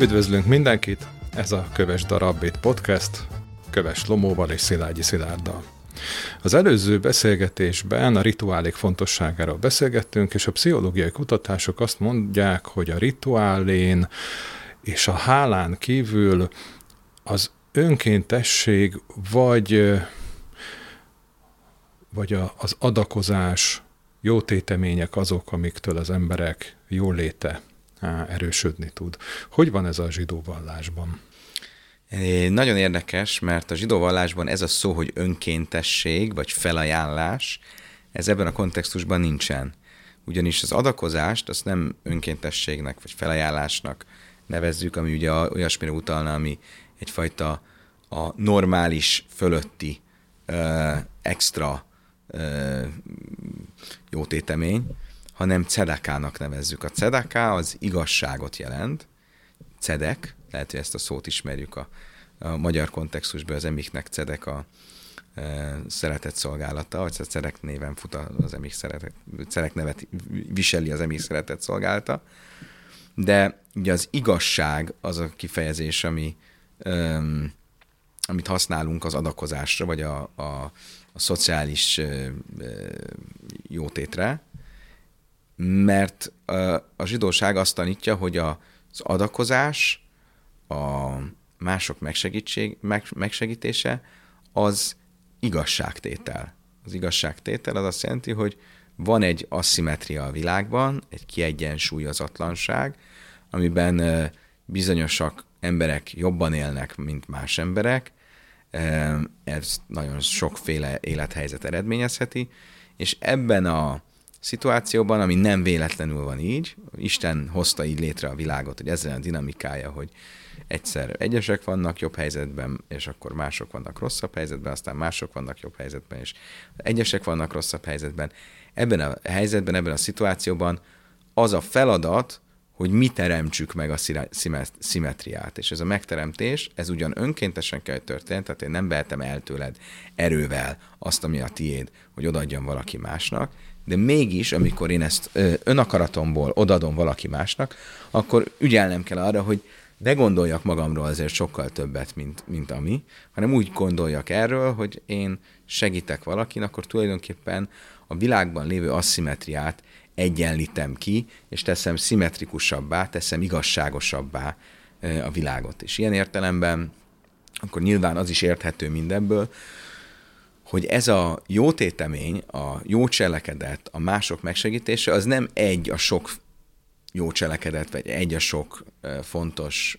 Üdvözlünk mindenkit! Ez a Köves Darabbét Podcast, Köves Lomóval és Szilágyi Szilárddal. Az előző beszélgetésben a rituálék fontosságáról beszélgettünk, és a pszichológiai kutatások azt mondják, hogy a rituálén és a hálán kívül az önkéntesség vagy, vagy a, az adakozás, jó tétemények azok, amiktől az emberek jóléte erősödni tud. Hogy van ez a zsidó vallásban? Nagyon érdekes, mert a zsidó vallásban ez a szó, hogy önkéntesség vagy felajánlás, ez ebben a kontextusban nincsen. Ugyanis az adakozást azt nem önkéntességnek vagy felajánlásnak nevezzük, ami ugye olyasmire utalna, ami egyfajta a normális fölötti ö, extra ö, jótétemény, hanem cedekának nevezzük. A cedeká az igazságot jelent, cedek, lehet, hogy ezt a szót ismerjük a, a magyar kontextusban, az emiknek cedek a e, szeretett szolgálata, vagy a cedek néven fut az emik szeretet, cedek nevet viseli az emik szeretett szolgálata, de ugye az igazság az a kifejezés, ami, um, amit használunk az adakozásra, vagy a, a, a szociális uh, jótétre, mert a zsidóság azt tanítja, hogy a, az adakozás a mások megsegítség, meg, megsegítése, az igazságtétel. Az igazságtétel az azt jelenti, hogy van egy asszimetria a világban, egy kiegyensúlyozatlanság, amiben bizonyosak emberek jobban élnek, mint más emberek, ez nagyon sokféle élethelyzet eredményezheti, és ebben a szituációban, ami nem véletlenül van így, Isten hozta így létre a világot, hogy ezzel a dinamikája, hogy egyszer egyesek vannak jobb helyzetben, és akkor mások vannak rosszabb helyzetben, aztán mások vannak jobb helyzetben, és egyesek vannak rosszabb helyzetben. Ebben a helyzetben, ebben a szituációban az a feladat, hogy mi teremtsük meg a szimetriát. És ez a megteremtés, ez ugyan önkéntesen kell, hogy történjen, tehát én nem vehetem el tőled erővel azt, ami a tiéd, hogy odaadjam valaki másnak, de mégis, amikor én ezt önakaratomból odadom valaki másnak, akkor ügyelnem kell arra, hogy ne gondoljak magamról azért sokkal többet, mint, mint ami, hanem úgy gondoljak erről, hogy én segítek valakin, akkor tulajdonképpen a világban lévő asszimetriát egyenlítem ki, és teszem szimmetrikusabbá, teszem igazságosabbá a világot. És ilyen értelemben akkor nyilván az is érthető mindebből, hogy ez a jó tétemény, a jó cselekedet, a mások megsegítése, az nem egy a sok jó cselekedet, vagy egy a sok fontos,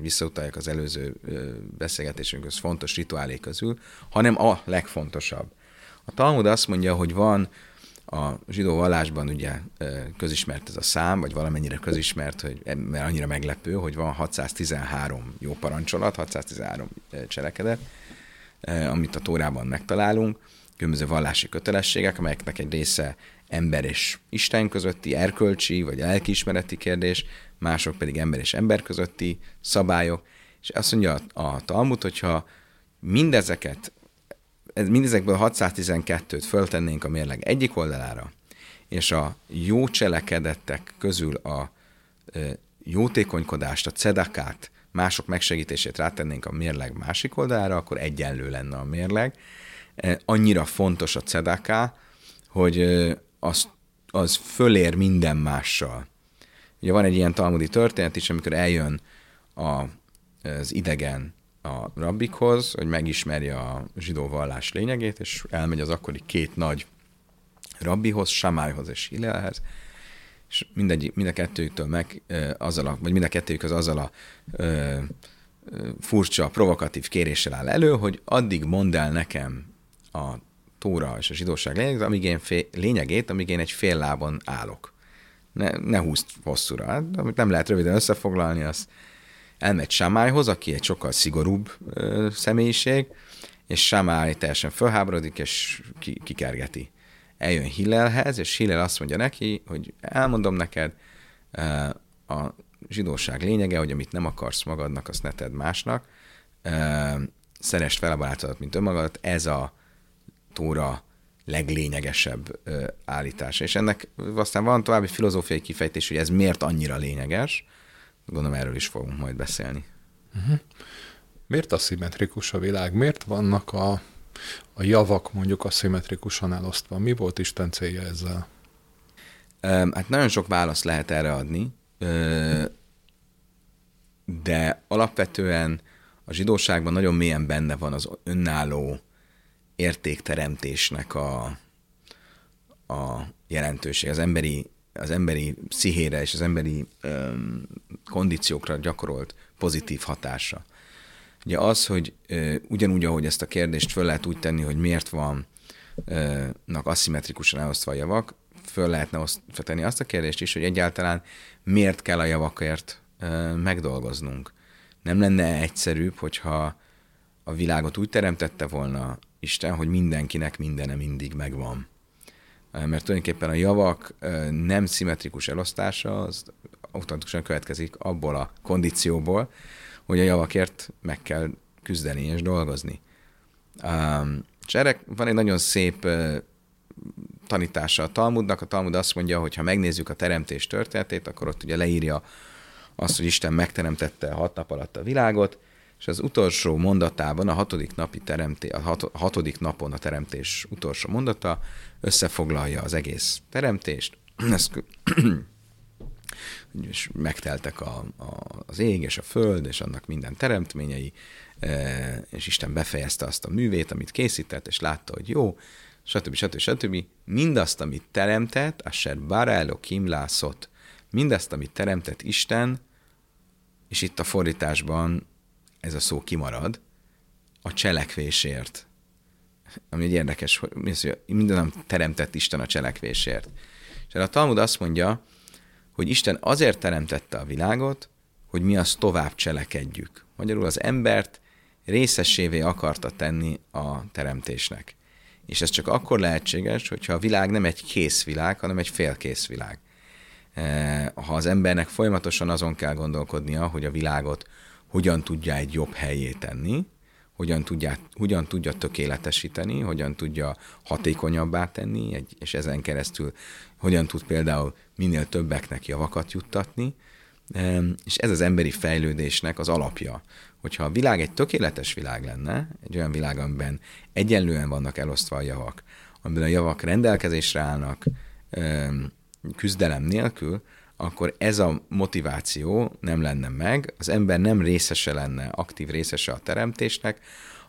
visszautaljak az előző beszélgetésünkhöz, fontos rituálé közül, hanem a legfontosabb. A Talmud azt mondja, hogy van a zsidó vallásban ugye közismert ez a szám, vagy valamennyire közismert, hogy, mert annyira meglepő, hogy van 613 jó parancsolat, 613 cselekedet, amit a Tórában megtalálunk, különböző vallási kötelességek, amelyeknek egy része ember és Isten közötti erkölcsi vagy lelkiismereti kérdés, mások pedig ember és ember közötti szabályok, és azt mondja a, a Talmud, hogyha mindezeket, mindezekből 612-t föltennénk a mérleg egyik oldalára, és a jó cselekedettek közül a e, jótékonykodást, a cedakát, mások megsegítését rátennénk a mérleg másik oldalára, akkor egyenlő lenne a mérleg. E, annyira fontos a cedaká, hogy az, az fölér minden mással. Ugye van egy ilyen talmudi történet is, amikor eljön a, az idegen a rabbikhoz, hogy megismerje a zsidó vallás lényegét, és elmegy az akkori két nagy rabbihoz, Samályhoz és Hillelhez, és mindegy, mind a kettőjüktől meg azzal a, vagy mind a kettőjük az azzal a ö, furcsa, provokatív kéréssel áll elő, hogy addig mondd el nekem a Tóra és a zsidóság lényegét, amíg én, fél, lényegét, amíg én egy fél lábon állok. Ne, ne húzd hosszúra. Hát, amit nem lehet röviden összefoglalni, az elmegy Samályhoz, aki egy sokkal szigorúbb ö, személyiség, és Samály teljesen fölháborodik, és ki, kikergeti. Eljön Hillelhez, és Hillel azt mondja neki, hogy elmondom neked, a zsidóság lényege, hogy amit nem akarsz magadnak, azt ne tedd másnak. Szerest fel a barátodat, mint önmagadat. Ez a Tóra leglényegesebb állítása. És ennek aztán van további filozófiai kifejtés, hogy ez miért annyira lényeges, Gondolom erről is fogunk majd beszélni. Uh-huh. Miért aszimmetrikus a világ? Miért vannak a, a javak mondjuk aszimmetrikusan elosztva? Mi volt Isten célja ezzel? Hát nagyon sok választ lehet erre adni, de alapvetően a zsidóságban nagyon mélyen benne van az önálló értékteremtésnek a, a jelentőség, az emberi, az emberi pszihére és az emberi öm, kondíciókra gyakorolt pozitív hatása. Ugye az, hogy ugyanúgy, ahogy ezt a kérdést föl lehet úgy tenni, hogy miért van ö, aszimmetrikusan elosztva a javak, föl lehetne oszt, tenni azt a kérdést is, hogy egyáltalán miért kell a javakért megdolgoznunk. Nem lenne egyszerűbb, hogyha a világot úgy teremtette volna Isten, hogy mindenkinek mindene mindig megvan. Mert tulajdonképpen a javak nem szimmetrikus elosztása az automatikusan következik abból a kondícióból, hogy a javakért meg kell küzdeni és dolgozni. És erre van egy nagyon szép tanítása a Talmudnak. A Talmud azt mondja, hogy ha megnézzük a teremtés történetét, akkor ott ugye leírja azt, hogy Isten megteremtette hat nap alatt a világot, és az utolsó mondatában, a hatodik, napi teremté, a hat, hatodik napon a teremtés utolsó mondata összefoglalja az egész teremtést, ezt, és megteltek a, a, az ég és a föld, és annak minden teremtményei, e, és Isten befejezte azt a művét, amit készített, és látta, hogy jó, stb. stb. stb. Mindazt, amit teremtett, Asher Barelo Kim lászott, mindazt, amit teremtett Isten, és itt a fordításban ez a szó kimarad, a cselekvésért. Ami egy érdekes, hogy minden teremtett Isten a cselekvésért. És a Talmud azt mondja, hogy Isten azért teremtette a világot, hogy mi azt tovább cselekedjük. Magyarul az embert részessévé akarta tenni a teremtésnek. És ez csak akkor lehetséges, hogyha a világ nem egy kész világ, hanem egy félkész világ. Eh, ha az embernek folyamatosan azon kell gondolkodnia, hogy a világot hogyan tudja egy jobb helyé tenni, hogyan tudja, hogyan tudja tökéletesíteni, hogyan tudja hatékonyabbá tenni, és ezen keresztül hogyan tud például minél többeknek javakat juttatni, és ez az emberi fejlődésnek az alapja. Hogyha a világ egy tökéletes világ lenne, egy olyan világ, amiben egyenlően vannak elosztva a javak, amiben a javak rendelkezésre állnak küzdelem nélkül, akkor ez a motiváció nem lenne meg, az ember nem részese lenne, aktív részese a teremtésnek,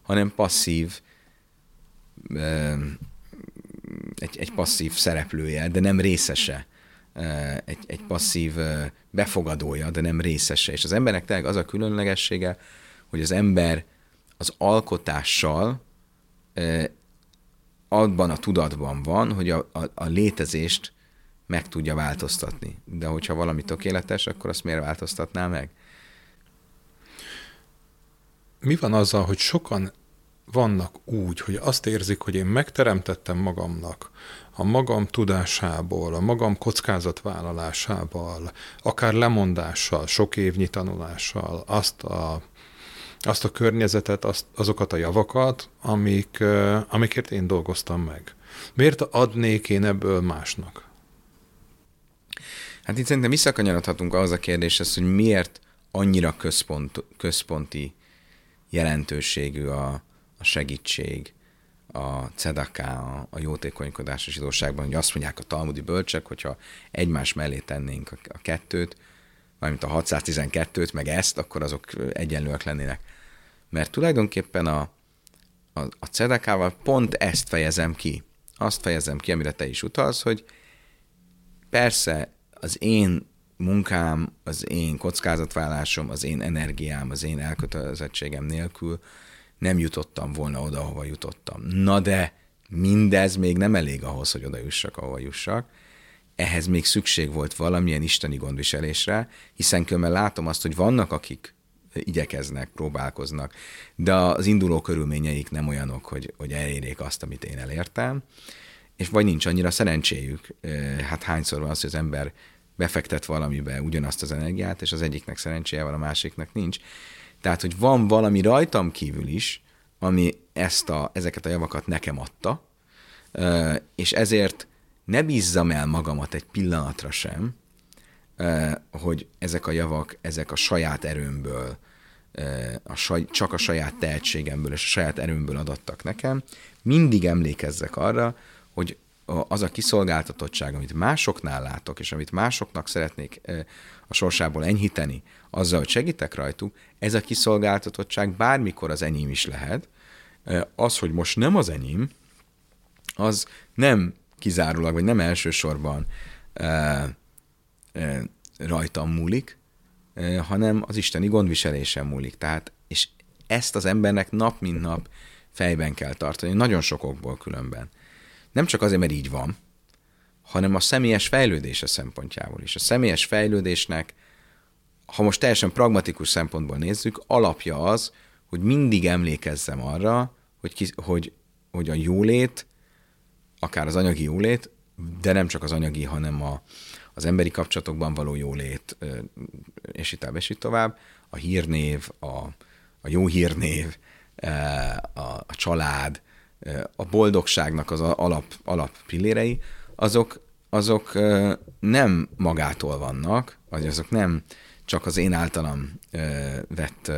hanem passzív, egy, egy passzív szereplője, de nem részese, egy, egy passzív befogadója, de nem részese. És az embernek tényleg az a különlegessége, hogy az ember az alkotással abban a tudatban van, hogy a, a, a létezést meg tudja változtatni. De hogyha valami tökéletes, akkor azt miért változtatná meg? Mi van azzal, hogy sokan vannak úgy, hogy azt érzik, hogy én megteremtettem magamnak a magam tudásából, a magam kockázatvállalásával, akár lemondással, sok évnyi tanulással azt a, azt a környezetet, azt, azokat a javakat, amik, amikért én dolgoztam meg. Miért adnék én ebből másnak? Hát itt szerintem visszakanyarodhatunk ahhoz a kérdéshez, hogy miért annyira központ, központi jelentőségű a, a segítség, a cedaká, a, jótékonykodás a zsidóságban, hogy azt mondják a talmudi bölcsek, hogyha egymás mellé tennénk a, kettőt, valamint a 612-t, meg ezt, akkor azok egyenlőek lennének. Mert tulajdonképpen a, a, a cedakával pont ezt fejezem ki. Azt fejezem ki, amire te is utalsz, hogy persze az én munkám, az én kockázatvállalásom, az én energiám, az én elkötelezettségem nélkül nem jutottam volna oda, ahova jutottam. Na de mindez még nem elég ahhoz, hogy oda jussak, ahova jussak. Ehhez még szükség volt valamilyen isteni gondviselésre, hiszen különben látom azt, hogy vannak, akik igyekeznek, próbálkoznak, de az induló körülményeik nem olyanok, hogy, hogy elérjék azt, amit én elértem, és vagy nincs annyira szerencséjük. Hát hányszor van az, hogy az ember befektet valamibe ugyanazt az energiát, és az egyiknek szerencséje van, a másiknak nincs. Tehát, hogy van valami rajtam kívül is, ami ezt a, ezeket a javakat nekem adta, és ezért ne bízzam el magamat egy pillanatra sem hogy ezek a javak, ezek a saját erőmből, a saj, csak a saját tehetségemből és a saját erőmből adattak nekem, mindig emlékezzek arra, hogy az a kiszolgáltatottság, amit másoknál látok, és amit másoknak szeretnék a sorsából enyhíteni, azzal, hogy segítek rajtuk, ez a kiszolgáltatottság bármikor az enyém is lehet. Az, hogy most nem az enyém, az nem kizárólag, vagy nem elsősorban rajtam múlik, hanem az isteni gondviselésen múlik. Tehát, és ezt az embernek nap mint nap fejben kell tartani, nagyon sokokból különben. Nem csak azért, mert így van, hanem a személyes fejlődése szempontjából is. A személyes fejlődésnek, ha most teljesen pragmatikus szempontból nézzük, alapja az, hogy mindig emlékezzem arra, hogy, ki, hogy, hogy a jólét, akár az anyagi jólét, de nem csak az anyagi, hanem a, az emberi kapcsolatokban való jólét, és itt és itt tovább, a hírnév, a, a jó hírnév, a, a család, a boldogságnak az alap, alap pillérei, azok, azok nem magától vannak, vagy azok nem csak az én általam vett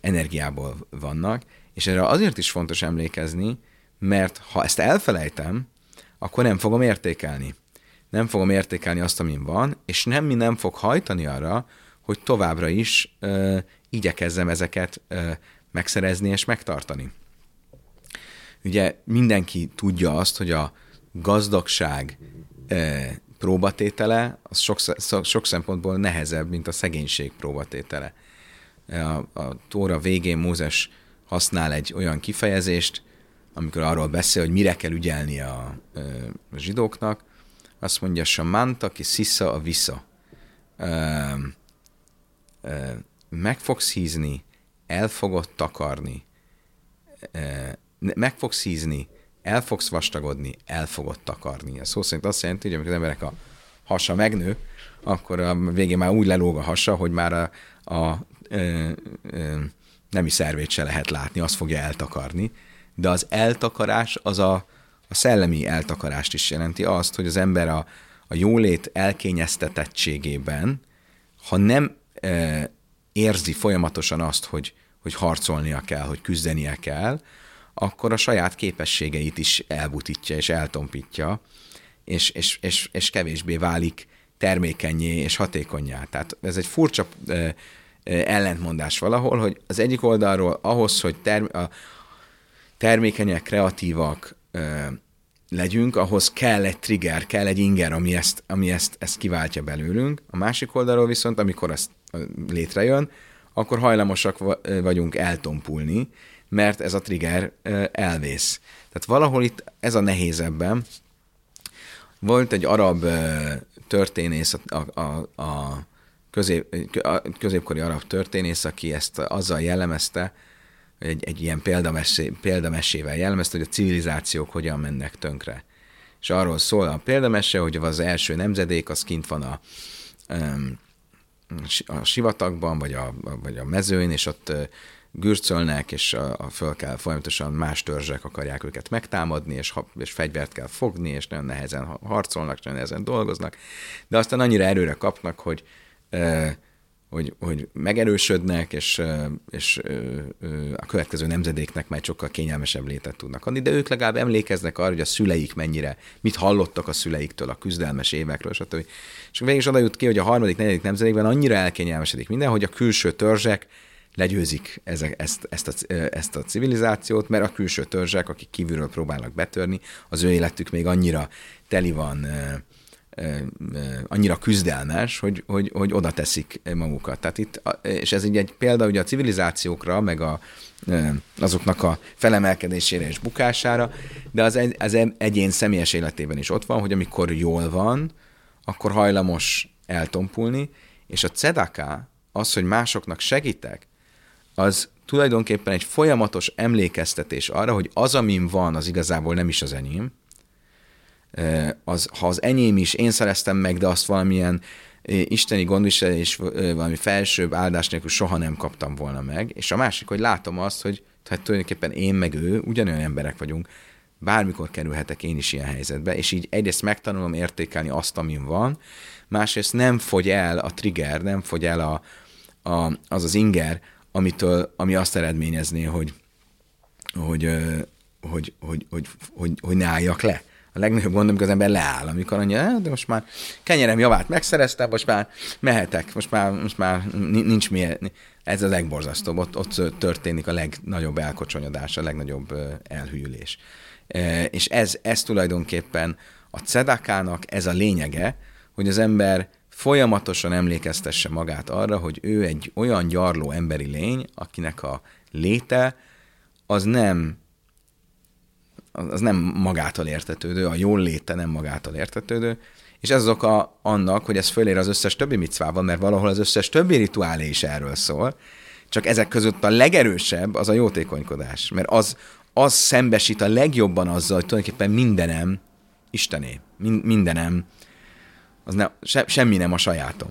energiából vannak, és erre azért is fontos emlékezni, mert ha ezt elfelejtem, akkor nem fogom értékelni. Nem fogom értékelni azt, amin van, és nem mi nem fog hajtani arra, hogy továbbra is ö, igyekezzem ezeket ö, megszerezni és megtartani. Ugye mindenki tudja azt, hogy a gazdagság próbatétele az sok, sok szempontból nehezebb, mint a szegénység próbatétele. A, a Tóra végén Mózes használ egy olyan kifejezést, amikor arról beszél, hogy mire kell ügyelni a, a zsidóknak, azt mondja, Samanta ki szisza a vissza. Meg fogsz hízni, el fogod takarni, meg fogsz hízni, el fogsz vastagodni, el fogod takarni. Ez szó szerint azt jelenti, hogy amikor az emberek a hasa megnő, akkor a végén már úgy lelóg a hasa, hogy már a, a, a, a nemi szervét se lehet látni, azt fogja eltakarni. De az eltakarás az a, a szellemi eltakarást is jelenti azt, hogy az ember a, a jólét elkényeztetettségében, ha nem e, érzi folyamatosan azt, hogy, hogy harcolnia kell, hogy küzdenie kell, akkor a saját képességeit is elbutítja és eltompítja, és, és, és, és kevésbé válik termékenyé és hatékonyá. Tehát ez egy furcsa e, e, ellentmondás valahol, hogy az egyik oldalról ahhoz, hogy term, a termékenyek, kreatívak e, legyünk, ahhoz kell egy trigger, kell egy inger, ami ezt, ami ezt, ezt kiváltja belőlünk. A másik oldalról viszont, amikor ez létrejön, akkor hajlamosak vagyunk eltompulni, mert ez a trigger elvész. Tehát valahol itt ez a nehéz ebben. Volt egy arab történész, a, a, a, közép, középkori arab történész, aki ezt azzal jellemezte, egy, egy ilyen példamessé, példamesével jellemezte, hogy a civilizációk hogyan mennek tönkre. És arról szól a példamesse, hogy az első nemzedék, az kint van a, a sivatagban, vagy a, vagy a mezőn, és ott gürcölnek, és a, a föl kell folyamatosan más törzsek akarják őket megtámadni, és, és fegyvert kell fogni, és nagyon nehezen harcolnak, nagyon nehezen dolgoznak, de aztán annyira erőre kapnak, hogy hogy, hogy megerősödnek, és, és a következő nemzedéknek már sokkal kényelmesebb létet tudnak adni, de ők legalább emlékeznek arra, hogy a szüleik mennyire, mit hallottak a szüleiktől, a küzdelmes évekről, stb. És végig is oda jut ki, hogy a harmadik, negyedik nemzedékben annyira elkényelmesedik minden, hogy a külső törzsek legyőzik ezek, ezt, ezt, a, ezt a civilizációt, mert a külső törzsek, akik kívülről próbálnak betörni, az ő életük még annyira teli van annyira küzdelmes, hogy, hogy, hogy oda teszik magukat. Tehát itt, és ez így egy példa ugye a civilizációkra, meg a, azoknak a felemelkedésére és bukására, de az, az egyén személyes életében is ott van, hogy amikor jól van, akkor hajlamos eltompulni, és a cedaká, az, hogy másoknak segítek, az tulajdonképpen egy folyamatos emlékeztetés arra, hogy az, amin van, az igazából nem is az enyém, az, ha az enyém is, én szereztem meg, de azt valamilyen isteni gondviselés, valami felsőbb áldás nélkül soha nem kaptam volna meg. És a másik, hogy látom azt, hogy tehát tulajdonképpen én meg ő ugyanolyan emberek vagyunk, bármikor kerülhetek én is ilyen helyzetbe, és így egyrészt megtanulom értékelni azt, amin van, másrészt nem fogy el a trigger, nem fogy el a, a, az az inger, amitől, ami azt eredményezné, hogy, hogy, hogy, hogy, hogy, hogy, hogy ne álljak le. A legnagyobb gond, amikor az ember leáll, amikor mondja, de most már kenyerem javát megszereztem, most már mehetek, most már, most már nincs miért. Ez a legborzasztóbb, ott, ott történik a legnagyobb elkocsonyodás, a legnagyobb elhűlés. És ez, ez tulajdonképpen a cedakának ez a lényege, hogy az ember folyamatosan emlékeztesse magát arra, hogy ő egy olyan gyarló emberi lény, akinek a léte az nem az nem magától értetődő, a jól léte nem magától értetődő, és ez az oka annak, hogy ez fölér az összes többi micvával, mert valahol az összes többi rituálé is erről szól, csak ezek között a legerősebb az a jótékonykodás, mert az, az szembesít a legjobban azzal, hogy tulajdonképpen mindenem Istené, mindenem, az ne, se, semmi nem a sajátom.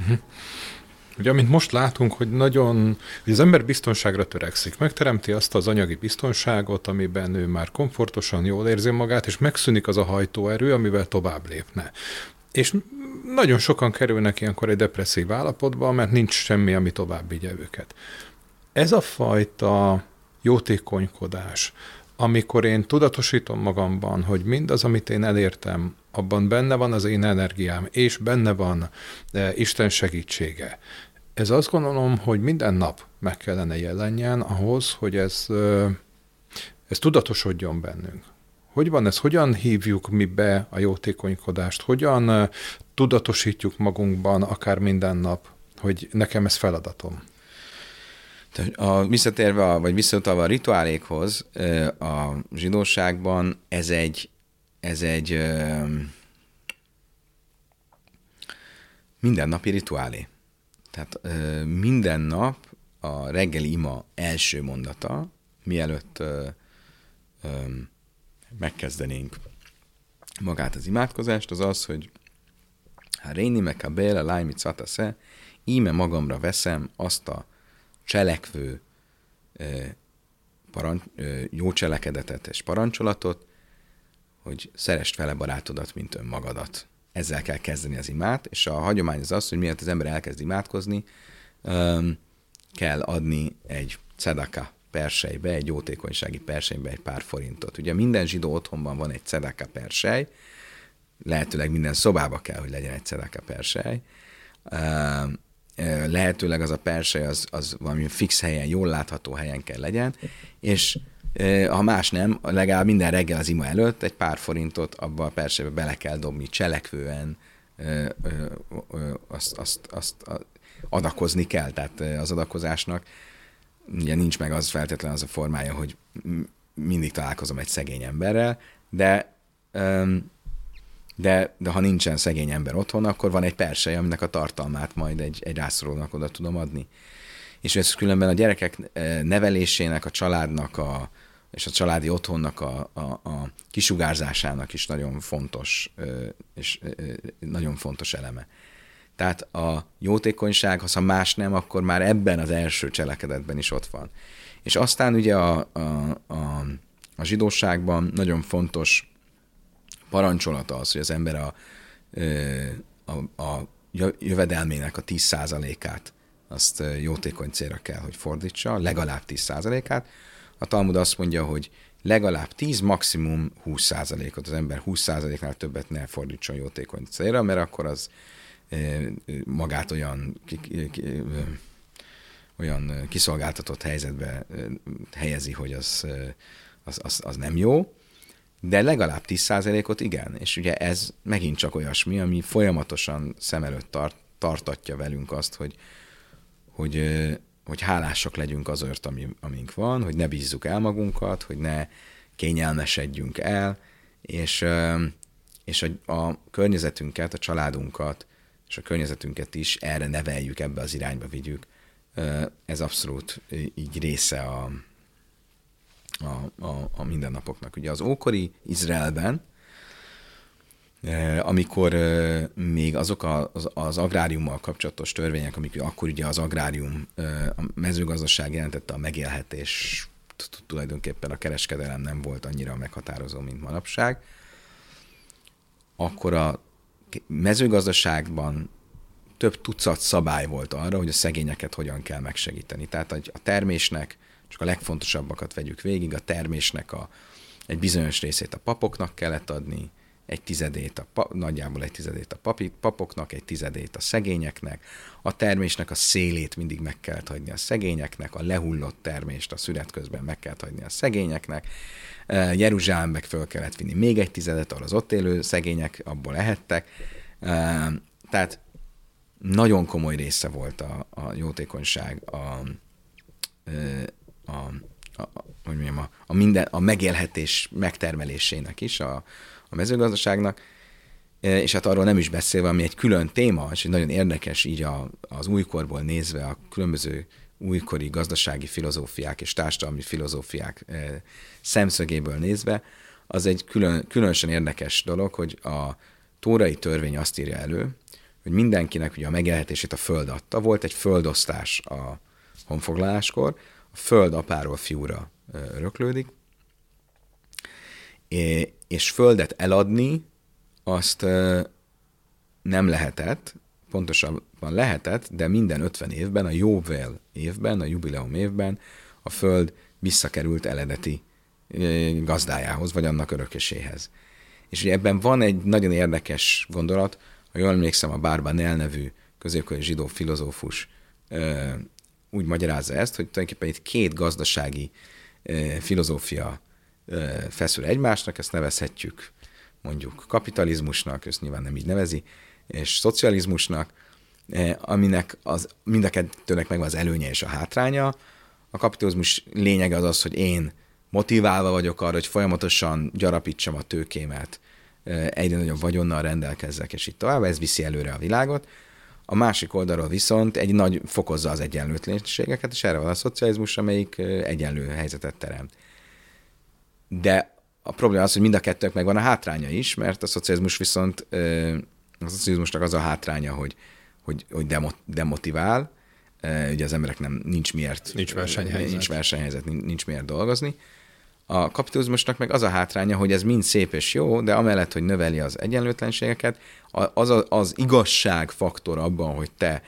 Uh-huh. Ugye, amint most látunk, hogy nagyon, hogy az ember biztonságra törekszik, megteremti azt az anyagi biztonságot, amiben ő már komfortosan jól érzi magát, és megszűnik az a hajtóerő, amivel tovább lépne. És nagyon sokan kerülnek ilyenkor egy depresszív állapotba, mert nincs semmi, ami tovább vigye őket. Ez a fajta jótékonykodás, amikor én tudatosítom magamban, hogy mindaz, amit én elértem, abban benne van az én energiám, és benne van e, Isten segítsége. Ez azt gondolom, hogy minden nap meg kellene jelenjen ahhoz, hogy ez, e, ez tudatosodjon bennünk. Hogy van ez? Hogyan hívjuk mi be a jótékonykodást? Hogyan e, tudatosítjuk magunkban akár minden nap, hogy nekem ez feladatom? A, visszatérve, a, vagy visszautalva a rituálékhoz, a zsidóságban ez egy, ez egy mindennapi rituálé. Tehát minden nap a reggeli ima első mondata, mielőtt megkezdenénk magát az imádkozást, az az, hogy ha réni meg a se, íme magamra veszem azt a cselekvő parancs, jó cselekedetet és parancsolatot, hogy szerest vele barátodat, mint önmagadat. Ezzel kell kezdeni az imát, és a hagyomány az az, hogy miért az ember elkezd imádkozni, kell adni egy cedaka persejbe, egy jótékonysági persejbe egy pár forintot. Ugye minden zsidó otthonban van egy cedaka persej, lehetőleg minden szobába kell, hogy legyen egy cedaka persej, lehetőleg az a persely az, az valami fix helyen, jól látható helyen kell legyen, és ha más nem, legalább minden reggel az ima előtt egy pár forintot abba a persejbe bele kell dobni cselekvően, azt, azt, azt adakozni kell, tehát az adakozásnak. Ugye nincs meg az feltétlenül az a formája, hogy mindig találkozom egy szegény emberrel, de de, de ha nincsen szegény ember otthon, akkor van egy persely, aminek a tartalmát majd egy, egy rászorulónak oda tudom adni. És ez különben a gyerekek eh, nevelésének, a családnak, a, és a családi otthonnak a, a, a kisugárzásának is nagyon fontos, eh, és eh, nagyon fontos eleme. Tehát a jótékonyság, ha más nem, akkor már ebben az első cselekedetben is ott van. És aztán ugye a, a, a, a zsidóságban nagyon fontos parancsolata az, hogy az ember a, a, a jövedelmének a 10%-át azt jótékony célra kell, hogy fordítsa, legalább 10%-át. A Talmud azt mondja, hogy legalább 10, maximum 20%-ot az ember 20%-nál többet ne fordítson jótékony célra, mert akkor az magát olyan, olyan kiszolgáltatott helyzetbe helyezi, hogy az, az, az, az nem jó de legalább 10%-ot igen. És ugye ez megint csak olyasmi, ami folyamatosan szem előtt tart, tartatja velünk azt, hogy, hogy, hogy hálásak legyünk azért, ami, amink van, hogy ne bízzuk el magunkat, hogy ne kényelmesedjünk el, és, és a, a környezetünket, a családunkat, és a környezetünket is erre neveljük, ebbe az irányba vigyük. Ez abszolút így része a, a, a, a mindennapoknak. Ugye az ókori Izraelben, e, amikor e, még azok az, az agráriummal kapcsolatos törvények, amik akkor ugye az agrárium, e, a mezőgazdaság jelentette a megélhetés tulajdonképpen a kereskedelem nem volt annyira meghatározó, mint manapság, akkor a mezőgazdaságban több tucat szabály volt arra, hogy a szegényeket hogyan kell megsegíteni. Tehát a termésnek, csak a legfontosabbakat vegyük végig, a termésnek a, egy bizonyos részét a papoknak kellett adni, egy tizedét, a, pa, nagyjából egy tizedét a papi, papoknak, egy tizedét a szegényeknek, a termésnek a szélét mindig meg kellett hagyni a szegényeknek, a lehullott termést a szület közben meg kellett hagyni a szegényeknek, Jeruzsálembe föl kellett vinni még egy tizedet, ahol az ott élő szegények abból lehettek. Tehát nagyon komoly része volt a, a jótékonyság a, a, a, hogy mondjam, a, a, minden, a megélhetés megtermelésének is, a, a mezőgazdaságnak, és hát arról nem is beszélve, ami egy külön téma, és nagyon érdekes így a, az újkorból nézve a különböző újkori gazdasági filozófiák és társadalmi filozófiák szemszögéből nézve, az egy külön, különösen érdekes dolog, hogy a tórai törvény azt írja elő, hogy mindenkinek ugye a megélhetését a föld adta. Volt egy földosztás a honfoglaláskor, föld apáról fiúra öröklődik, és földet eladni azt nem lehetett, pontosabban lehetett, de minden 50 évben, a jóvel évben, a jubileum évben a föld visszakerült eredeti gazdájához, vagy annak örököséhez. És ugye ebben van egy nagyon érdekes gondolat, ha jól emlékszem, a Barbanel nevű középkori zsidó filozófus úgy magyarázza ezt, hogy tulajdonképpen itt két gazdasági filozófia feszül egymásnak, ezt nevezhetjük mondjuk kapitalizmusnak, ezt nyilván nem így nevezi, és szocializmusnak, aminek az, mind a kettőnek megvan az előnye és a hátránya. A kapitalizmus lényege az az, hogy én motiválva vagyok arra, hogy folyamatosan gyarapítsam a tőkémet, egyre nagyobb vagyonnal rendelkezzek, és így tovább, ez viszi előre a világot. A másik oldalról viszont egy nagy fokozza az egyenlőtlenségeket, és erre van a szocializmus, amelyik egyenlő helyzetet teremt. De a probléma az, hogy mind a kettőnek megvan a hátránya is, mert a szocializmus viszont, a szocializmusnak az a hátránya, hogy, hogy, hogy demotivál, ugye az emberek nem, nincs miért, nincs versenyhelyzet, nincs, versenyhelyzet, nincs miért dolgozni, a kapitalizmusnak meg az a hátránya, hogy ez mind szép és jó, de amellett, hogy növeli az egyenlőtlenségeket, az a, az igazság faktor abban, hogy te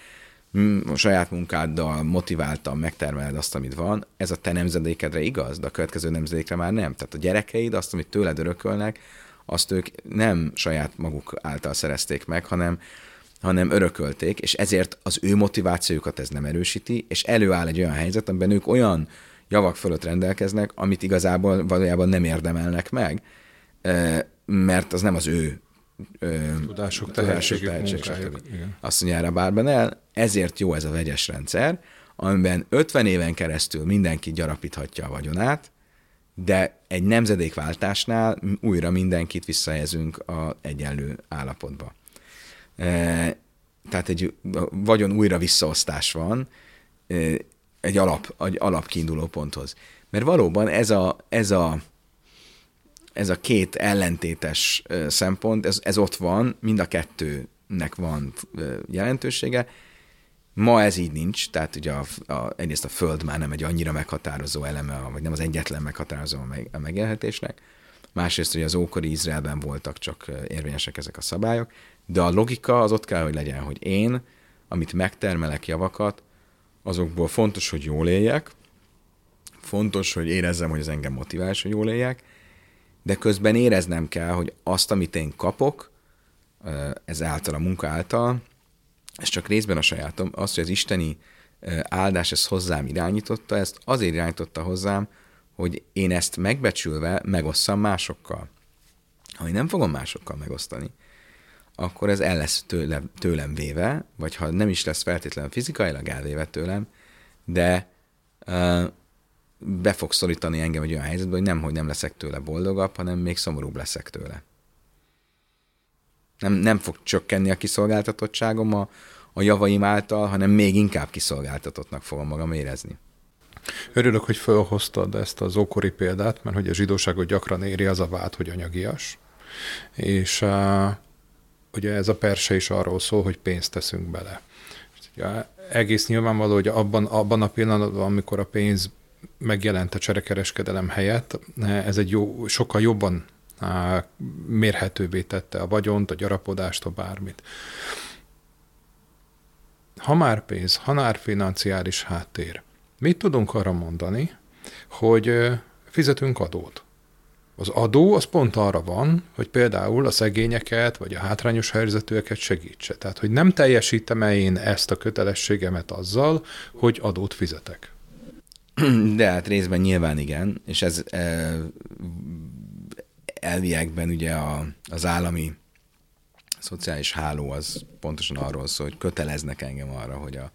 a saját munkáddal motiváltan megtermeled azt, amit van, ez a te nemzedékedre igaz, de a következő nemzedékre már nem. Tehát a gyerekeid azt, amit tőled örökölnek, azt ők nem saját maguk által szerezték meg, hanem hanem örökölték, és ezért az ő motivációjukat ez nem erősíti, és előáll egy olyan helyzet, amiben ők olyan javak fölött rendelkeznek, amit igazából valójában nem érdemelnek meg, mert az nem az ő tudások, tudások tehetség, Azt mondja erre bárban el, ezért jó ez a vegyes rendszer, amiben 50 éven keresztül mindenki gyarapíthatja a vagyonát, de egy nemzedékváltásnál újra mindenkit visszahelyezünk a egyenlő állapotba. Tehát egy vagyon újra visszaosztás van, egy alap, egy alap kiinduló ponthoz. Mert valóban ez a, ez a, ez a két ellentétes szempont, ez, ez ott van, mind a kettőnek van jelentősége. Ma ez így nincs, tehát ugye a, a, egyrészt a föld már nem egy annyira meghatározó eleme, vagy nem az egyetlen meghatározó a, meg, a megélhetésnek, másrészt, hogy az ókori Izraelben voltak csak érvényesek ezek a szabályok, de a logika az ott kell, hogy legyen, hogy én, amit megtermelek javakat, azokból fontos, hogy jól éljek, fontos, hogy érezzem, hogy ez engem motivál, hogy jól éljek, de közben éreznem kell, hogy azt, amit én kapok, ez által, a munka által, ez csak részben a sajátom, azt, hogy az isteni áldás ezt hozzám irányította, ezt azért irányította hozzám, hogy én ezt megbecsülve megosszam másokkal. Ha én nem fogom másokkal megosztani, akkor ez el lesz tőlem, tőlem véve, vagy ha nem is lesz feltétlenül fizikailag elvéve tőlem, de uh, be fog szorítani engem egy olyan helyzetbe, hogy nem, hogy nem leszek tőle boldogabb, hanem még szomorúbb leszek tőle. Nem, nem fog csökkenni a kiszolgáltatottságom a, a javaim által, hanem még inkább kiszolgáltatottnak fogom magam érezni. Örülök, hogy felhoztad ezt az ókori példát, mert hogy a zsidóságot gyakran éri az a vád, hogy anyagias. És ugye ez a perse is arról szól, hogy pénzt teszünk bele. Ugye egész nyilvánvaló, hogy abban, abban a pillanatban, amikor a pénz megjelent a cserekereskedelem helyett. Ez egy jó, sokkal jobban mérhetővé tette a vagyont, a gyarapodást, a bármit. Ha már pénz, ha már financiális háttér, mit tudunk arra mondani, hogy fizetünk adót? Az adó az pont arra van, hogy például a szegényeket vagy a hátrányos helyzetűeket segítse. Tehát, hogy nem teljesítem-e én ezt a kötelességemet azzal, hogy adót fizetek. De hát részben nyilván igen, és ez e, elviekben ugye a, az állami szociális háló az pontosan arról szól, hogy köteleznek engem arra, hogy a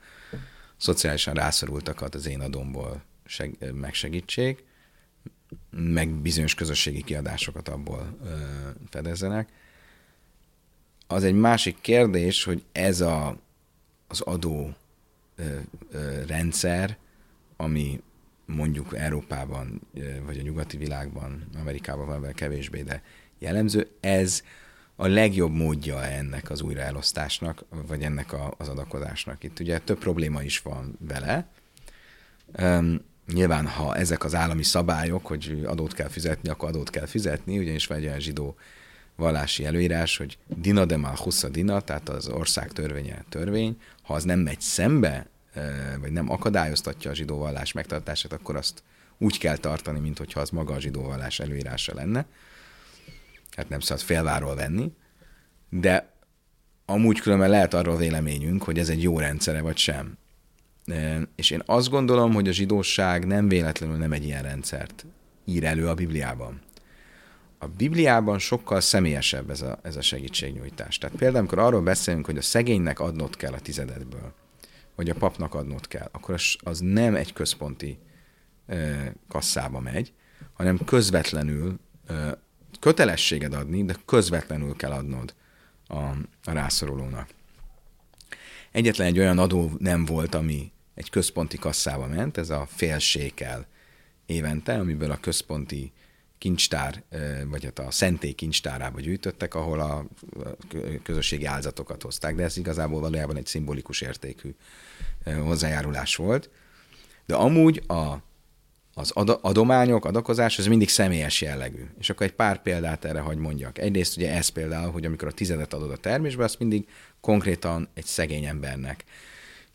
szociálisan rászorultakat az én adomból seg- megsegítsék, meg bizonyos közösségi kiadásokat abból fedezzenek. Az egy másik kérdés, hogy ez a, az adó rendszer, ami mondjuk Európában, vagy a nyugati világban, Amerikában van kevésbé, de jellemző, ez a legjobb módja ennek az újraelosztásnak, vagy ennek a, az adakozásnak. Itt ugye több probléma is van vele. Nyilván, ha ezek az állami szabályok, hogy adót kell fizetni, akkor adót kell fizetni, ugyanis van egy olyan zsidó vallási előírás, hogy dina de mal husza dina, tehát az ország törvénye törvény, ha az nem megy szembe vagy nem akadályoztatja a zsidó vallás megtartását, akkor azt úgy kell tartani, mint hogyha az maga a zsidó vallás előírása lenne. Hát nem szabad félváról venni, de amúgy különben lehet arról véleményünk, hogy ez egy jó rendszere, vagy sem. És én azt gondolom, hogy a zsidóság nem véletlenül nem egy ilyen rendszert ír elő a Bibliában. A Bibliában sokkal személyesebb ez a, ez a segítségnyújtás. Tehát például, amikor arról beszélünk, hogy a szegénynek adnod kell a tizedetből, vagy a papnak adnod kell, akkor az, az nem egy központi ö, kasszába megy, hanem közvetlenül ö, kötelességed adni, de közvetlenül kell adnod a, a rászorulónak. Egyetlen egy olyan adó nem volt, ami egy központi kasszába ment, ez a félsékel évente, amiből a központi kincstár, vagy hát a szentély kincstárába gyűjtöttek, ahol a közösségi áldozatokat hozták, de ez igazából valójában egy szimbolikus értékű hozzájárulás volt. De amúgy a, az adományok, adakozás, ez mindig személyes jellegű. És akkor egy pár példát erre hagy mondjak. Egyrészt ugye ez például, hogy amikor a tizedet adod a termésbe, azt mindig konkrétan egy szegény embernek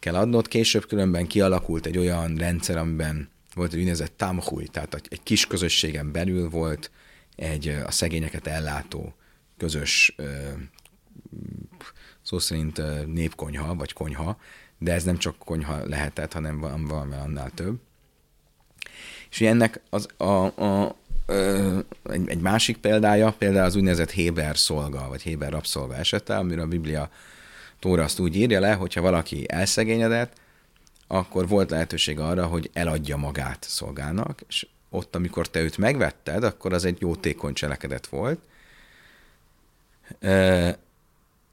kell adnod. Később különben kialakult egy olyan rendszer, amiben volt egy úgynevezett tamhui, tehát egy kis közösségen belül volt egy a szegényeket ellátó közös szó szerint népkonyha, vagy konyha, de ez nem csak konyha lehetett, hanem van valami annál több. És ennek az a, a, egy, egy másik példája, például az úgynevezett Héber szolga, vagy Héber rabszolga esete, amiről a Biblia Tóra azt úgy írja le, hogyha valaki elszegényedett, akkor volt lehetőség arra, hogy eladja magát szolgának, és ott, amikor te őt megvetted, akkor az egy jótékony cselekedet volt.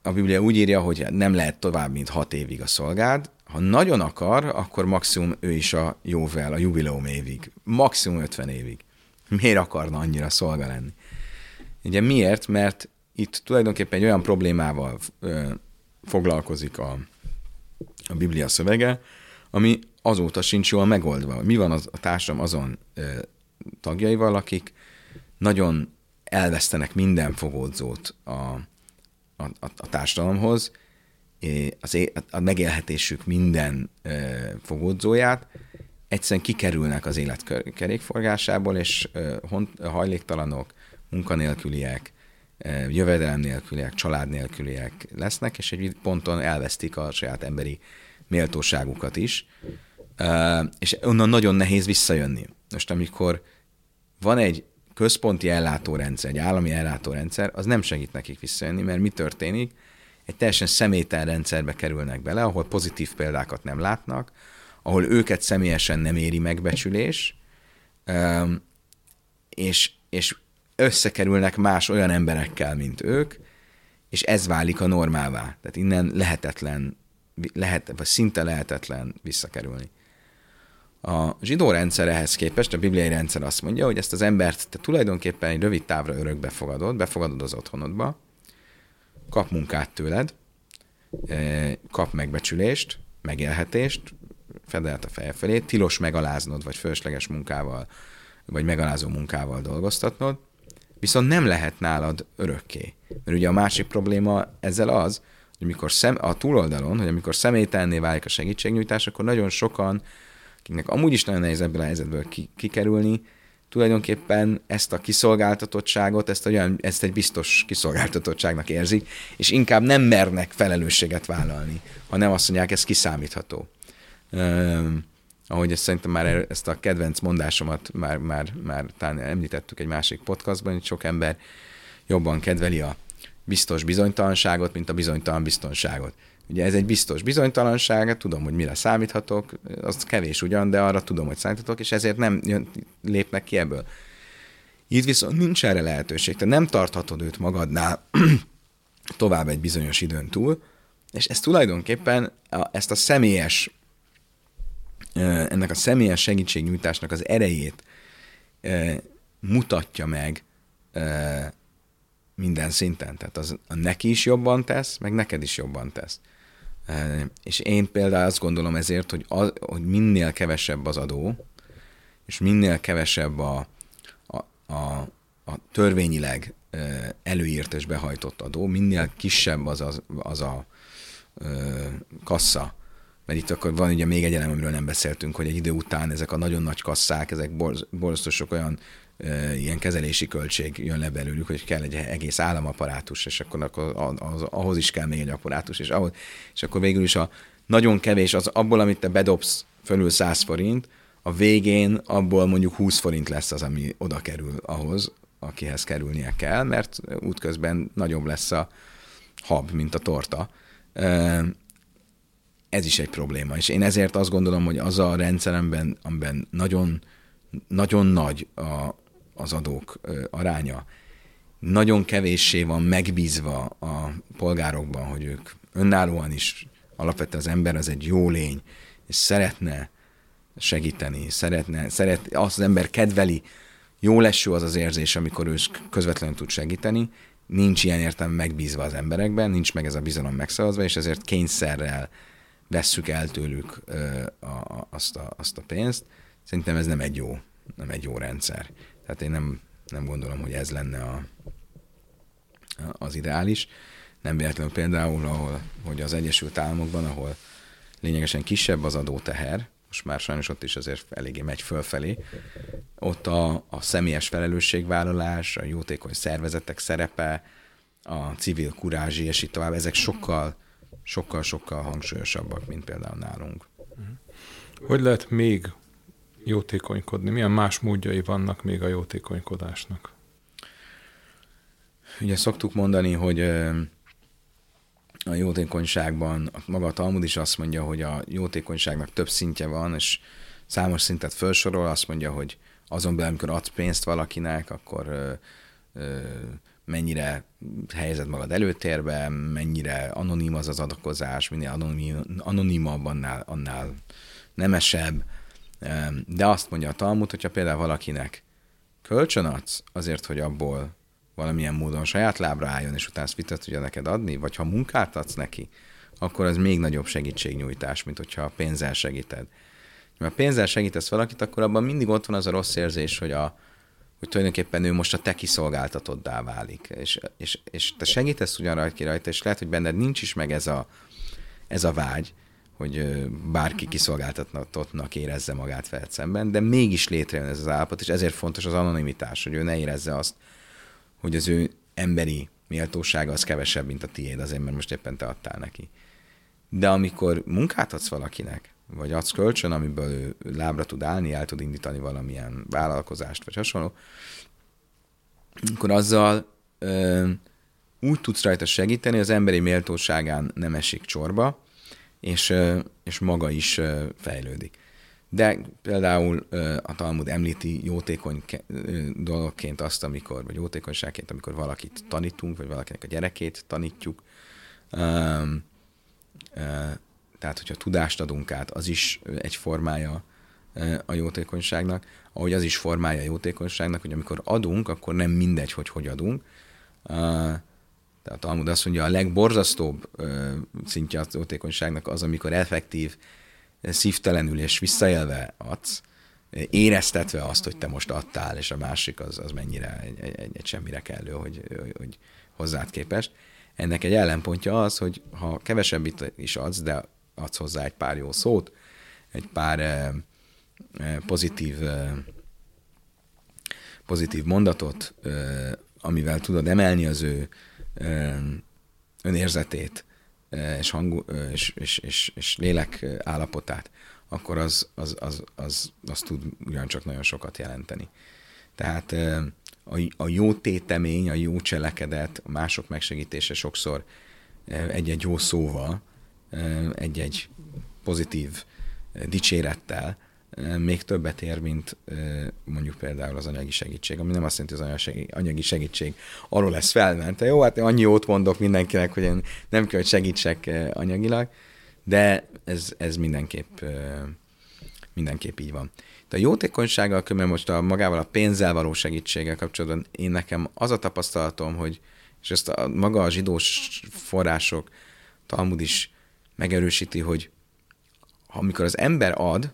A Biblia úgy írja, hogy nem lehet tovább, mint hat évig a szolgád. Ha nagyon akar, akkor maximum ő is a jóvel, a jubileum évig. Maximum 50 évig. Miért akarna annyira szolga lenni? Ugye miért? Mert itt tulajdonképpen egy olyan problémával foglalkozik a, a Biblia szövege, ami azóta sincs jól megoldva. Mi van az, a társadalom azon ö, tagjaival, akik nagyon elvesztenek minden fogódzót a, a, a, a társadalomhoz, az é, a megélhetésük minden ö, fogódzóját, egyszerűen kikerülnek az élet kerékforgásából, és ö, hajléktalanok, munkanélküliek, jövedelem nélküliek, család nélküliek lesznek, és egy ponton elvesztik a saját emberi méltóságukat is, és onnan nagyon nehéz visszajönni. Most amikor van egy központi ellátórendszer, egy állami ellátórendszer, az nem segít nekik visszajönni, mert mi történik? Egy teljesen személytelen rendszerbe kerülnek bele, ahol pozitív példákat nem látnak, ahol őket személyesen nem éri megbecsülés, és, és összekerülnek más olyan emberekkel, mint ők, és ez válik a normává. Tehát innen lehetetlen lehet, vagy szinte lehetetlen visszakerülni. A zsidó rendszer ehhez képest, a bibliai rendszer azt mondja, hogy ezt az embert te tulajdonképpen egy rövid távra örökbe fogadod, befogadod az otthonodba, kap munkát tőled, e, kap megbecsülést, megélhetést, fedelt a feje felé, tilos megaláznod, vagy fölösleges munkával, vagy megalázó munkával dolgoztatnod, viszont nem lehet nálad örökké. Mert ugye a másik probléma ezzel az, hogy amikor szem, a túloldalon, hogy amikor személytelenné válik a segítségnyújtás, akkor nagyon sokan, akiknek amúgy is nagyon nehéz ebből a helyzetből kikerülni, tulajdonképpen ezt a kiszolgáltatottságot, ezt, olyan, ezt egy biztos kiszolgáltatottságnak érzik, és inkább nem mernek felelősséget vállalni, hanem azt mondják, ez kiszámítható. Um, ahogy ezt szerintem már ezt a kedvenc mondásomat már, már, már talán említettük egy másik podcastban, hogy sok ember jobban kedveli a biztos bizonytalanságot, mint a bizonytalan biztonságot. Ugye ez egy biztos bizonytalanság, tudom, hogy mire számíthatok, az kevés ugyan, de arra tudom, hogy számíthatok, és ezért nem jön, lépnek ki ebből. Itt viszont nincs erre lehetőség, te nem tarthatod őt magadnál tovább egy bizonyos időn túl, és ez tulajdonképpen a, ezt a személyes, ennek a személyes segítségnyújtásnak az erejét mutatja meg minden szinten. Tehát az neki is jobban tesz, meg neked is jobban tesz. És én például azt gondolom ezért, hogy, az, hogy minél kevesebb az adó, és minél kevesebb a, a, a, a törvényileg előírt és behajtott adó, minél kisebb az, az, az a kassa, mert itt akkor van ugye még egy elem, amiről nem beszéltünk, hogy egy idő után ezek a nagyon nagy kasszák, ezek borzasztó sok olyan ilyen kezelési költség jön le belőlük, hogy kell egy egész államaparátus, és akkor, akkor az, ahhoz is kell még egy apparátus, és, ahhoz, és akkor végül is a nagyon kevés, az abból, amit te bedobsz fölül 100 forint, a végén abból mondjuk 20 forint lesz az, ami oda kerül ahhoz, akihez kerülnie kell, mert útközben nagyobb lesz a hab, mint a torta. Ez is egy probléma, és én ezért azt gondolom, hogy az a rendszeremben, amiben nagyon, nagyon nagy a, az adók aránya. Nagyon kevéssé van megbízva a polgárokban, hogy ők önállóan is, alapvetően az ember az egy jó lény, és szeretne segíteni, szeretne, szeret, azt az ember kedveli, jó leső az az érzés, amikor ő közvetlenül tud segíteni, nincs ilyen értelme megbízva az emberekben, nincs meg ez a bizalom megszavazva, és ezért kényszerrel vesszük el tőlük a, a, azt, a, azt a pénzt. Szerintem ez nem egy jó, nem egy jó rendszer. Tehát én nem, nem gondolom, hogy ez lenne a, az ideális. Nem véletlenül például, ahol, hogy az Egyesült Államokban, ahol lényegesen kisebb az adóteher, most már sajnos ott is azért eléggé megy fölfelé, ott a, a személyes felelősségvállalás, a jótékony szervezetek szerepe, a civil kurázsi, és itt tovább, ezek sokkal, sokkal, sokkal hangsúlyosabbak, mint például nálunk. Hogy lehet még jótékonykodni? Milyen más módjai vannak még a jótékonykodásnak? Ugye szoktuk mondani, hogy a jótékonyságban, maga a Talmud is azt mondja, hogy a jótékonyságnak több szintje van, és számos szintet felsorol, azt mondja, hogy azon belül, amikor adsz pénzt valakinek, akkor ö, ö, mennyire helyezed magad előtérbe, mennyire anonim az az adakozás, minél anonim, anonimabb, annál, annál nemesebb, de azt mondja a Talmud, hogyha például valakinek kölcsön adsz azért, hogy abból valamilyen módon saját lábra álljon, és utána ezt tudja neked adni, vagy ha munkát adsz neki, akkor az még nagyobb segítségnyújtás, mint hogyha pénzzel segíted. Ha pénzzel segítesz valakit, akkor abban mindig ott van az a rossz érzés, hogy, a, hogy tulajdonképpen ő most a te kiszolgáltatoddá válik. És, és, és te segítesz ugyan rajta, rajta, és lehet, hogy benned nincs is meg ez a, ez a vágy, hogy bárki kiszolgáltatottnak érezze magát veled szemben, de mégis létrejön ez az állapot, és ezért fontos az anonimitás, hogy ő ne érezze azt, hogy az ő emberi méltósága az kevesebb, mint a tiéd, azért, mert most éppen te adtál neki. De amikor munkát adsz valakinek, vagy adsz kölcsön, amiből ő lábra tud állni, el tud indítani valamilyen vállalkozást, vagy hasonló, akkor azzal ö, úgy tudsz rajta segíteni, az emberi méltóságán nem esik csorba, és, és maga is fejlődik. De például a Talmud említi jótékony dologként azt, amikor, vagy jótékonyságként, amikor valakit tanítunk, vagy valakinek a gyerekét tanítjuk. Tehát, hogyha tudást adunk át, az is egy formája a jótékonyságnak, ahogy az is formája a jótékonyságnak, hogy amikor adunk, akkor nem mindegy, hogy hogy adunk, tehát Talmud azt mondja, a legborzasztóbb szintje a jótékonyságnak az, amikor effektív szívtelenül és visszaélve adsz, éreztetve azt, hogy te most adtál, és a másik az, az mennyire egy, egy, egy semmire kellő, hogy, hogy hozzád képest. Ennek egy ellenpontja az, hogy ha kevesebbit is adsz, de adsz hozzá egy pár jó szót, egy pár eh, eh, pozitív, eh, pozitív mondatot, amivel tudod emelni az ő önérzetét és, hangú, és, és, és, és lélek állapotát, akkor az, az, az, az, az tud ugyancsak nagyon sokat jelenteni. Tehát a, a jó tétemény, a jó cselekedet, a mások megsegítése sokszor egy-egy jó szóval, egy-egy pozitív dicsérettel még többet ér, mint mondjuk például az anyagi segítség, ami nem azt jelenti, hogy az anyagi segítség arról lesz felment. Jó, hát én annyi jót mondok mindenkinek, hogy én nem kell, hogy segítsek anyagilag, de ez, ez mindenképp, mindenképp így van. De a jótékonysággal, mert most a magával a pénzzel való segítséggel kapcsolatban én nekem az a tapasztalatom, hogy és ezt a, maga a zsidós források, Talmud is megerősíti, hogy amikor az ember ad,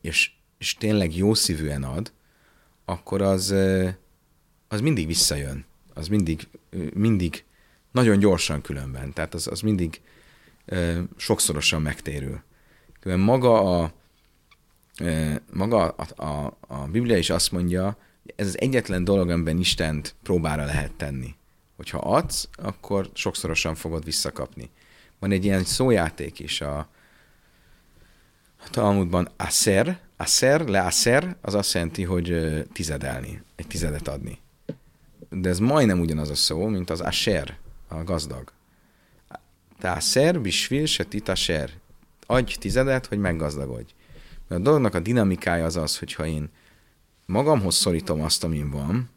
és, és tényleg jó szívűen ad, akkor az, az mindig visszajön. Az mindig, mindig nagyon gyorsan különben. Tehát az, az mindig sokszorosan megtérül. Maga a, maga a, a, a Biblia is azt mondja, ez az egyetlen dolog, amiben Istent próbára lehet tenni. Hogyha adsz, akkor sokszorosan fogod visszakapni. Van egy ilyen szójáték is a, a Talmudban, aser, aser, le aser, az azt jelenti, hogy tizedelni, egy tizedet adni. De ez majdnem ugyanaz a szó, mint az aser, a gazdag. Te aser, bisvil, se titaser. Adj tizedet, hogy meggazdagodj. Mert a dolognak a dinamikája az az, hogyha én magamhoz szorítom azt, amin van,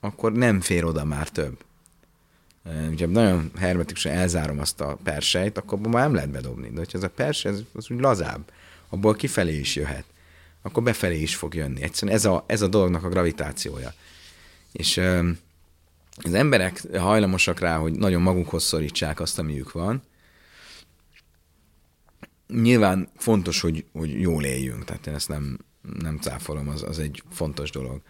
akkor nem fér oda már több. Ugye nagyon hermetikusan elzárom azt a persejt, akkor már nem lehet bedobni. De hogyha ez a persej, ez, az úgy lazább, abból kifelé is jöhet. Akkor befelé is fog jönni. Egyszerűen ez a, ez a dolognak a gravitációja. És az emberek hajlamosak rá, hogy nagyon magukhoz szorítsák azt, amiük van, nyilván fontos, hogy, hogy jól éljünk, tehát én ezt nem, nem cáfolom, az, az egy fontos dolog.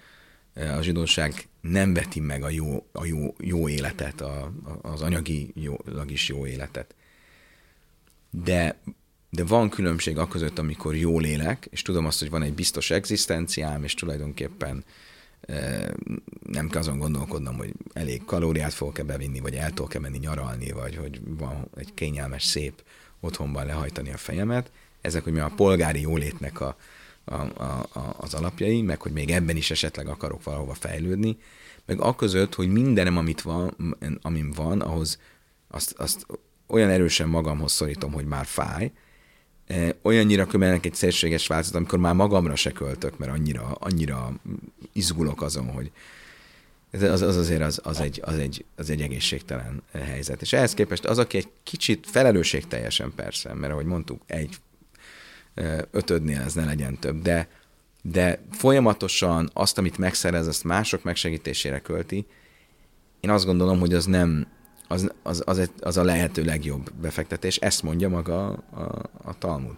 A zsidóság nem veti meg a jó, a jó, jó életet, a, az anyagi jó, is jó életet. De, de van különbség a között, amikor jól élek, és tudom azt, hogy van egy biztos egzisztenciám, és tulajdonképpen nem kell azon gondolkodnom, hogy elég kalóriát fogok-e bevinni, vagy el tudok-e menni nyaralni, vagy hogy van egy kényelmes, szép otthonban lehajtani a fejemet. Ezek, mi a polgári jólétnek a, a, a, az alapjai, meg hogy még ebben is esetleg akarok valahova fejlődni, meg a között, hogy mindenem, amit van, amim van, ahhoz azt, azt olyan erősen magamhoz szorítom, hogy már fáj, e, olyannyira kömelnek egy szélséges változat, amikor már magamra se költök, mert annyira, annyira izgulok azon, hogy ez az, az azért az, az, egy, az, egy, az egy egészségtelen helyzet. És ehhez képest az, aki egy kicsit felelősségteljesen persze, mert ahogy mondtuk, egy ötödnél ez ne legyen több, de, de folyamatosan azt, amit megszerez, azt mások megsegítésére költi, én azt gondolom, hogy az nem, az, az, az, az a lehető legjobb befektetés. Ezt mondja maga a, a, a Talmud.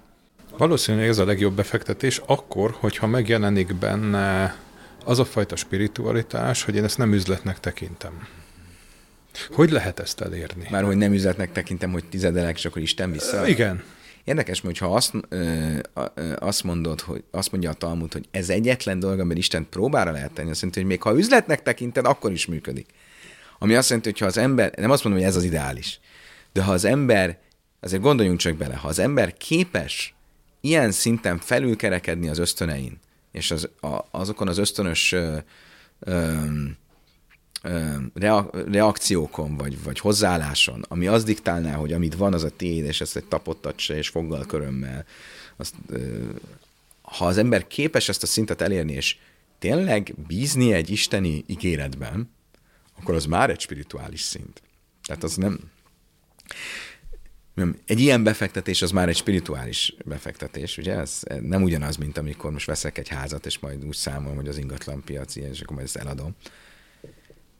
Valószínűleg ez a legjobb befektetés akkor, hogyha megjelenik benne az a fajta spiritualitás, hogy én ezt nem üzletnek tekintem. Hogy lehet ezt elérni? Már hogy nem üzletnek tekintem, hogy tizedelek, és akkor Isten vissza? Igen. Érdekes, hogy ha azt, ö, azt mondod, hogy azt mondja a Talmud, hogy ez egyetlen dolog, amiben Isten próbára lehet tenni, azt jelenti, hogy még ha üzletnek tekinted, akkor is működik. Ami azt jelenti, hogy ha az ember, nem azt mondom, hogy ez az ideális, de ha az ember, azért gondoljunk csak bele, ha az ember képes ilyen szinten felülkerekedni az ösztönein, és az, a, azokon az ösztönös ö, ö, reakciókon, vagy, vagy hozzáálláson, ami azt diktálná, hogy amit van, az a tiéd, és ezt egy tapottat se, és foggal körömmel. Azt, ha az ember képes ezt a szintet elérni, és tényleg bízni egy isteni ígéretben, akkor az már egy spirituális szint. Tehát az nem... nem egy ilyen befektetés az már egy spirituális befektetés, ugye? Ez nem ugyanaz, mint amikor most veszek egy házat, és majd úgy számolom, hogy az ingatlan piac ilyen, és akkor majd ezt eladom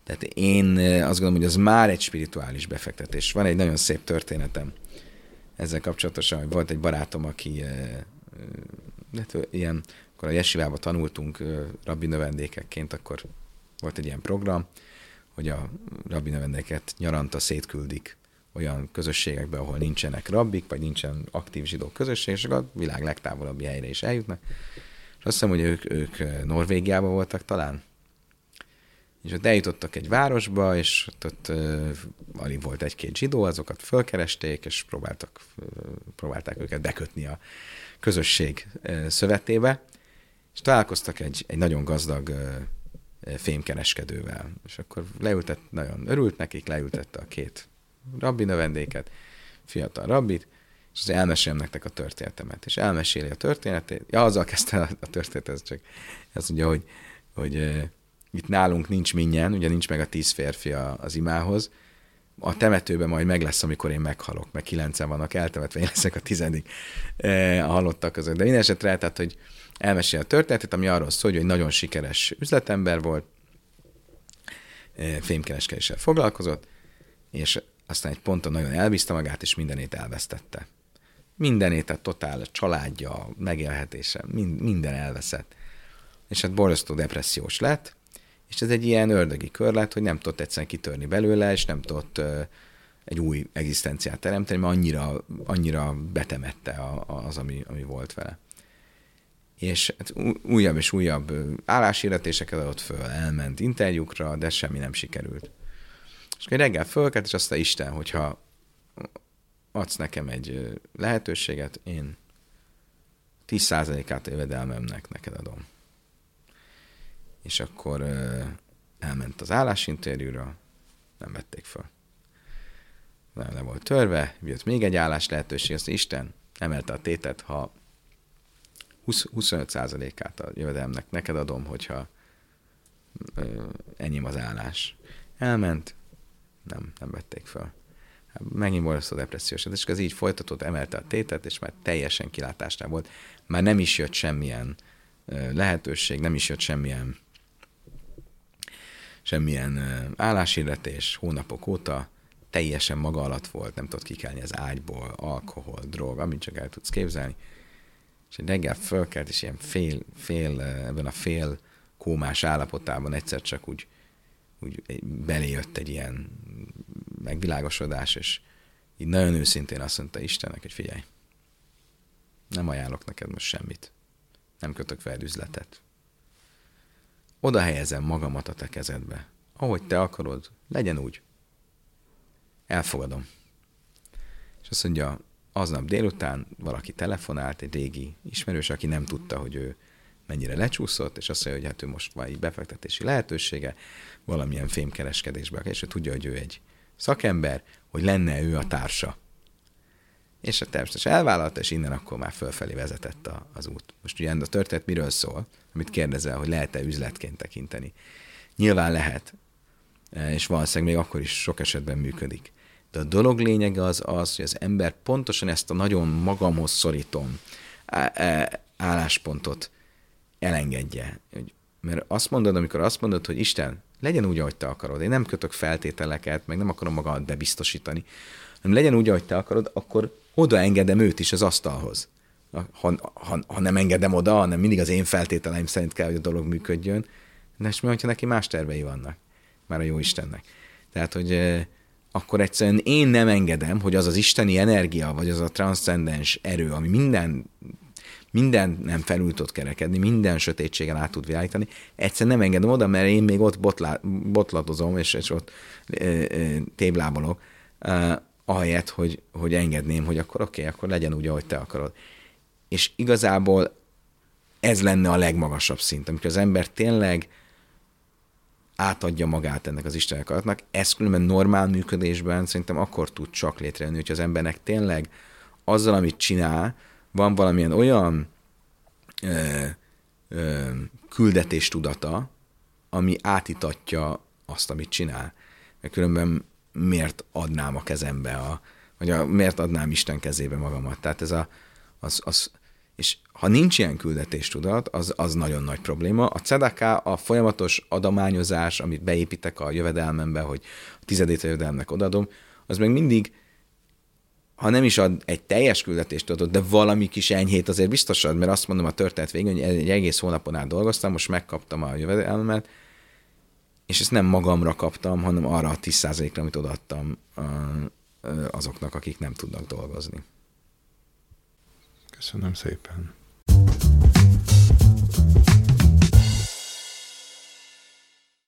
tehát én azt gondolom, hogy az már egy spirituális befektetés. Van egy nagyon szép történetem. ezzel kapcsolatosan, hogy volt egy barátom, aki hát, ilyen, akkor a Jesivába tanultunk rabbi növendékekként, akkor volt egy ilyen program, hogy a rabbi növendéket nyaranta szétküldik olyan közösségekbe, ahol nincsenek rabbik, vagy nincsen aktív zsidó közösség, és a világ legtávolabbi helyre is eljutnak. És azt hiszem, hogy ők, ők Norvégiában voltak talán, és ott eljutottak egy városba, és ott, ott alig volt egy-két zsidó, azokat fölkeresték, és próbáltak, uh, próbálták őket bekötni a közösség uh, szövetébe, és találkoztak egy, egy nagyon gazdag uh, fémkereskedővel. És akkor leültett, nagyon örült nekik, leültette a két rabbi növendéket, fiatal rabbit, és az elmesélem nektek a történetemet. És elmeséli a történetét. Ja, azzal kezdte a történet, ez csak azt mondja, hogy, hogy itt nálunk nincs minnyen, ugye nincs meg a tíz férfi az imához, a temetőben majd meg lesz, amikor én meghalok, meg kilencen vannak eltemetve, én leszek a tizedik a halottak között. De minden esetre, tehát, hogy elmesél a történetet, ami arról szól, hogy egy nagyon sikeres üzletember volt, fémkereskedéssel foglalkozott, és aztán egy ponton nagyon elbízta magát, és mindenét elvesztette. Mindenét, tehát totál a családja, megélhetése, minden elveszett. És hát borzasztó depressziós lett, és ez egy ilyen ördögi kör lett, hogy nem tudott egyszerűen kitörni belőle, és nem tudott egy új egzisztenciát teremteni, mert annyira, annyira betemette az, ami, ami volt vele. És hát újabb és újabb álláshirdetéseket adott föl, elment interjúkra, de semmi nem sikerült. És akkor reggel fölkelt, és azt a Isten, hogyha adsz nekem egy lehetőséget, én 10%-át a jövedelmemnek neked adom és akkor ö, elment az állásinterjúra, nem vették fel. Nem le volt törve, jött még egy állás lehetőség, azt Isten emelte a tétet, ha 20, 25%-át a jövedelmnek neked adom, hogyha ö, enyém az állás. Elment, nem, nem vették fel. Hát megint a depressziós, és ez így folytatott, emelte a tétet, és már teljesen kilátásnál volt. Már nem is jött semmilyen lehetőség, nem is jött semmilyen semmilyen álláshirdetés hónapok óta, teljesen maga alatt volt, nem tudott kikelni az ágyból, alkohol, drog, amit csak el tudsz képzelni. És egy reggel fölkelt, és ilyen fél, fél, ebben a fél kómás állapotában egyszer csak úgy, úgy beléjött egy ilyen megvilágosodás, és így nagyon őszintén azt mondta Istennek, hogy figyelj, nem ajánlok neked most semmit. Nem kötök fel üzletet oda helyezem magamat a te kezedbe. Ahogy te akarod, legyen úgy. Elfogadom. És azt mondja, aznap délután valaki telefonált, egy régi ismerős, aki nem tudta, hogy ő mennyire lecsúszott, és azt mondja, hogy hát ő most van egy befektetési lehetősége, valamilyen fémkereskedésbe, és ő tudja, hogy ő egy szakember, hogy lenne ő a társa. És a természetesen elvállalta, és innen akkor már fölfelé vezetett a, az út. Most ugye a történet miről szól? amit kérdezel, hogy lehet-e üzletként tekinteni. Nyilván lehet, e, és valószínűleg még akkor is sok esetben működik. De a dolog lényege az az, hogy az ember pontosan ezt a nagyon magamhoz szorítom e, álláspontot elengedje. Mert azt mondod, amikor azt mondod, hogy Isten, legyen úgy, ahogy te akarod. Én nem kötök feltételeket, meg nem akarom magamat bebiztosítani, hanem legyen úgy, ahogy te akarod, akkor odaengedem őt is az asztalhoz ha, ha, ha nem engedem oda, hanem mindig az én feltételeim szerint kell, hogy a dolog működjön. De és mi, hogyha neki más tervei vannak? Már a jó Istennek. Tehát, hogy eh, akkor egyszerűen én nem engedem, hogy az az isteni energia, vagy az a transzcendens erő, ami minden minden nem felül tud kerekedni, minden sötétségen át tud világítani. Egyszerűen nem engedem oda, mert én még ott botlá, botlatozom, és, és ott e, e, téblábolok, e, ahelyett, hogy, hogy engedném, hogy akkor oké, okay, akkor legyen úgy, ahogy te akarod és igazából ez lenne a legmagasabb szint, amikor az ember tényleg átadja magát ennek az Isten akaratnak. Ez különben normál működésben szerintem akkor tud csak létrejönni, hogy az embernek tényleg azzal, amit csinál, van valamilyen olyan ö, ö, küldetés tudata, ami átitatja azt, amit csinál. Mert különben miért adnám a kezembe, a, vagy a, miért adnám Isten kezébe magamat. Tehát ez a, az, az és ha nincs ilyen küldetéstudat, az, az nagyon nagy probléma. A cedaká, a folyamatos adományozás, amit beépítek a jövedelmembe, hogy a tizedét a jövedelmnek odadom, az meg mindig, ha nem is ad egy teljes küldetést adott, de valami kis enyhét azért biztos ad, mert azt mondom a történet végén, hogy egy egész hónapon át dolgoztam, most megkaptam a jövedelmet, és ezt nem magamra kaptam, hanem arra a 10%-ra, amit odaadtam azoknak, akik nem tudnak dolgozni. Köszönöm szépen.